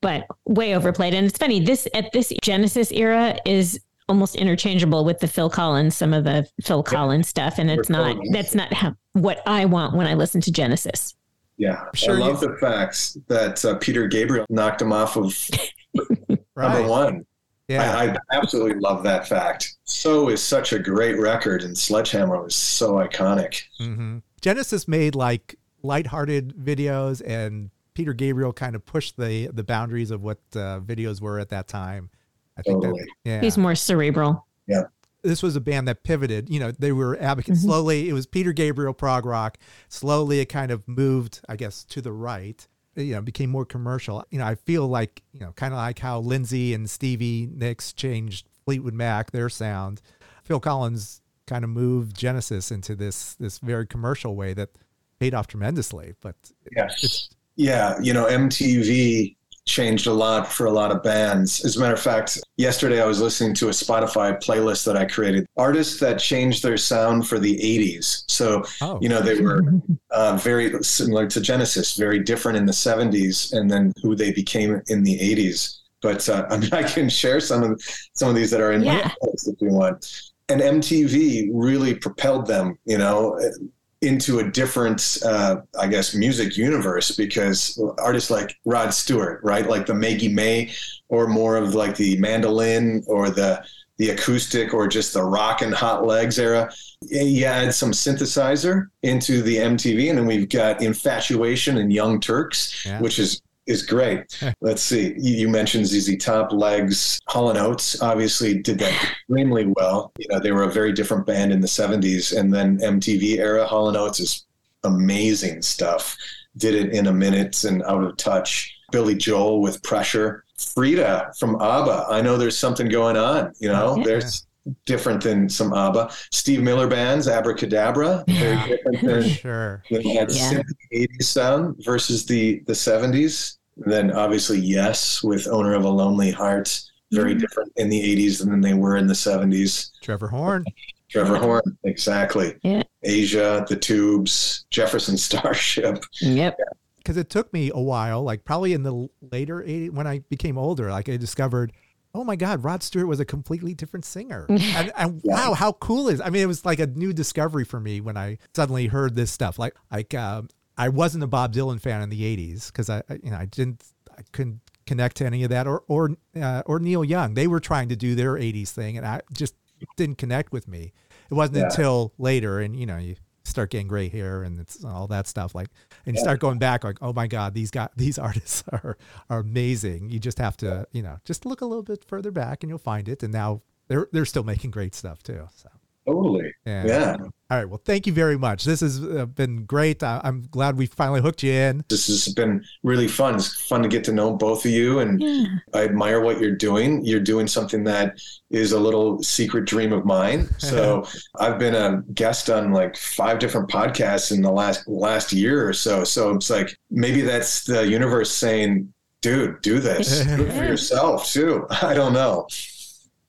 but way overplayed. And it's funny, this at this Genesis era is almost interchangeable with the Phil Collins, some of the Phil Collins stuff. And it's not, that's not how, what I want when I listen to Genesis. Yeah. Sure I love the facts that uh, Peter Gabriel knocked him off of number one. Yeah. I, I absolutely love that fact. So is such a great record, and Sledgehammer was so iconic. hmm Genesis made like lighthearted videos, and Peter Gabriel kind of pushed the the boundaries of what uh, videos were at that time. I think Totally. that yeah, He's more cerebral. Yeah. this was a band that pivoted. You know, they were advocates. Mhm. Slowly, it was Peter Gabriel prog rock. Slowly, it kind of moved, I guess, to the right. You know, became more commercial. You know, I feel like you know, kind of like how Lindsey and Stevie Nicks changed Fleetwood Mac, their sound. Phil Collins kind of moved Genesis into this this very commercial way that paid off tremendously. But Yes. Yeah, you know, MTV changed a lot for a lot of bands. As a matter of fact, yesterday I was listening to a Spotify playlist that I created. Artists that changed their sound for the 80s. So, Oh. you know, they were uh, very similar to Genesis, very different in the 70s, and then who they became in the 80s. But uh, I mean, I can share some of some of these that are in my playlist if you want. And MTV really propelled them, you know, into a different, uh, I guess, music universe because artists like Rod Stewart, right, like the Maggie May, or more of like the mandolin or the the acoustic or just the rock and hot legs era. You add some synthesizer into the MTV, and then we've got Infatuation and Young Turks, Yeah. which is is great. Let's see. You, you mentioned ZZ Top, Legs, Hall and Oates. Obviously, did that extremely well. You know, they were a very different band in the '70s, and then MTV era. Hall and Oates is amazing stuff. Did it in a minute and out of touch. Billy Joel with Pressure. Frida from ABBA. I know there's something going on. You know, Yeah. there's different than some ABBA. Steve Miller bands, Abracadabra. Very different than sure. that had Yeah. 80s sound versus the the 70s. Then obviously yes with owner of a lonely heart very Mm-hmm. different in the 80s than they were in the 70s. Trevor Horn. Trevor Horn, exactly. Yeah. Asia, the Tubes, Jefferson Starship. Yep. because it took me a while, like probably in the later 80s, when I became older, like I discovered, oh my God, Rod Stewart was a completely different singer. and, and wow, how cool is, I mean, it was like a new discovery for me when I suddenly heard this stuff. Like, like, um, I wasn't a Bob Dylan fan in the 80s because I, you know, I didn't, I couldn't connect to any of that or, or, uh, or Neil Young. They were trying to do their 80s thing and I just didn't connect with me. It wasn't Yeah. until later and, you know, you start getting gray hair and it's all that stuff like and you Yeah. start going back like oh my god these guys these artists are are amazing you just have to you know just look a little bit further back and you'll find it and now they're they're still making great stuff too so Totally. yeah, Yeah. all right well thank you very much this has uh, been great I, i'm glad we finally hooked you in This has been really fun. It's fun to get to know both of you and Yeah. I admire what you're doing. You're doing something that is a little secret dream of mine. So I've been a guest on like five different podcasts in the last last year or so. So it's like maybe that's the universe saying, "Dude, do this. Do it for yourself too." I don't know.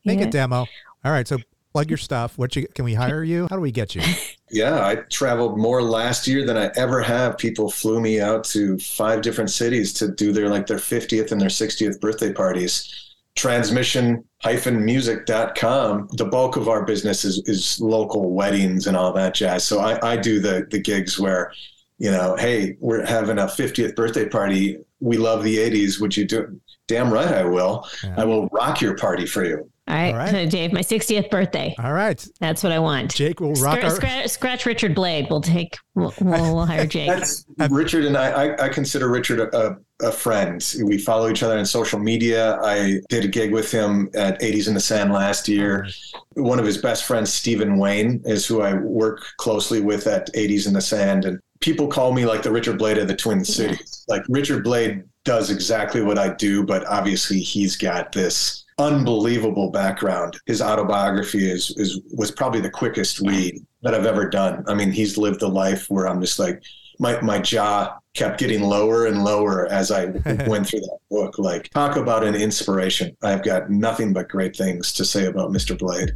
make Yeah. a demo all right so plug your stuff what you can we hire you how do we get you Yeah, I traveled more last year than I ever have. People flew me out to five different cities to do their like their 50th and their 60th birthday parties. Transmission hyphen music.com. The bulk of our business is, is local weddings and all that jazz. So I, I do the the gigs where, you know, hey, we're having a 50th birthday party. We love the 80s. Would you do it? Damn right I will. Yeah. I will rock your party for you. All right, All right. Dave, my 60th birthday. All right. That's what I want. Jake will rock Scra- our. scra- scratch Richard Blade. We'll take. We'll, we'll, we'll hire Jake. That's Richard and I, I. I consider Richard a, a friend. We follow each other on social media. I did a gig with him at 80s in the Sand last year. One of his best friends, Stephen Wayne, is who I work closely with at 80s in the Sand. And people call me like the Richard Blade of the Twin Cities. Like Richard Blade does exactly what I do, but obviously he's got this unbelievable background. His autobiography is is was probably the quickest read that I've ever done. I mean, he's lived a life where I'm just like my my jaw kept getting lower and lower as I went through that book. Like talk about an inspiration. I've got nothing but great things to say about Mr. Blade.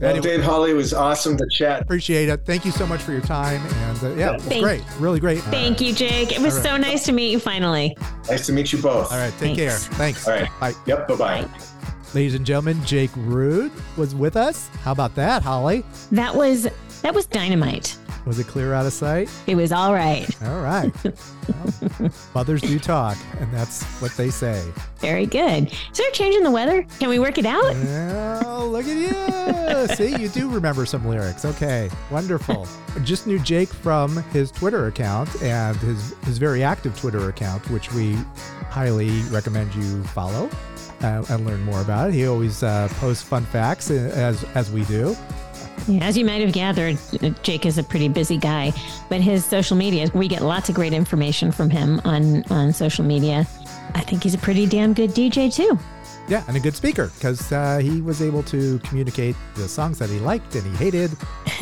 Well, Anyway. Dave Holly was awesome to chat. Appreciate it. Thank you so much for your time. And uh, yeah, it was Thank- great. Really great. Thank you, Jake. It was All so nice to meet you finally. Nice to meet you both. All right. Take care. Thanks. Thanks. All right. Bye. Yep. Bye bye. Ladies and gentlemen, Jake Rudh was with us. How about that, Holly? That was that was dynamite. Was it clear out of sight? It was all right. All right. Well, mothers do talk, and that's what they say. Very good. Is there a change in the weather? Can we work it out? Oh, look at you. See, you do remember some lyrics. Okay, wonderful. Just knew Jake from his Twitter account and his, his very active Twitter account, which we highly recommend you follow uh, and learn more about it. He always uh, posts fun facts uh, as, as we do. Yeah, as you might have gathered, Jake is a pretty busy guy, but his social media, we get lots of great information from him on, on social media. I think he's a pretty damn good DJ too. Yeah, and a good speaker because uh, he was able to communicate the songs that he liked and he hated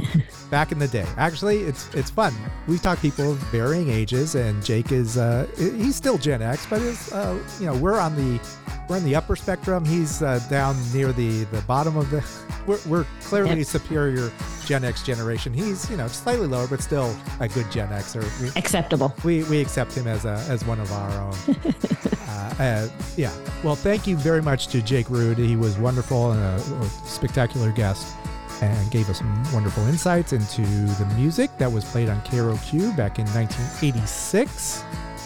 back in the day. Actually, it's it's fun. We've talked people of varying ages, and Jake is uh, he's still Gen X, but is uh, you know we're on the we're in the upper spectrum. He's uh, down near the the bottom of the. We're, we're clearly Yep. superior Gen X generation. He's you know slightly lower, but still a good Gen Xer. We, Acceptable. we we accept him as a as one of our own. uh, uh, yeah. Well, thank you very much to Jake Rudh. He was wonderful and a, a spectacular guest, and gave us some wonderful insights into the music that was played on KROQ back in 1986.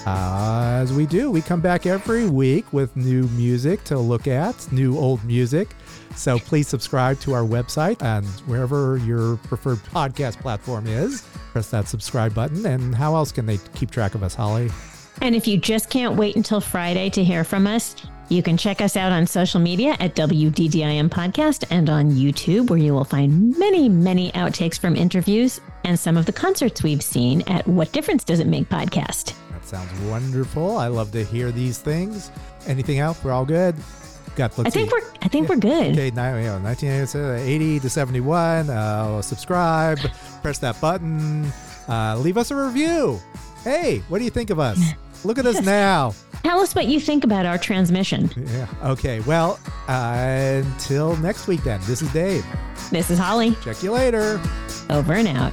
As we do, we come back every week with new music to look at, new old music. So please subscribe to our website and wherever your preferred podcast platform is. Press that subscribe button. And how else can they keep track of us, Holly? And if you just can't wait until Friday to hear from us, you can check us out on social media at WDDIM Podcast and on YouTube, where you will find many, many outtakes from interviews and some of the concerts we've seen at What Difference Does It Make podcast. Sounds wonderful. I love to hear these things. Anything else? We're all good. Got. I think see. we're I think we're good. Okay, you know, 1980 to 71. Uh, subscribe, press that button, uh, leave us a review. Hey, what do you think of us? Look at us now. Tell us what you think about our transmission. Yeah. Okay. Well, uh, until next week, then. This is Dave. This is Holly. Check you later. Over and out.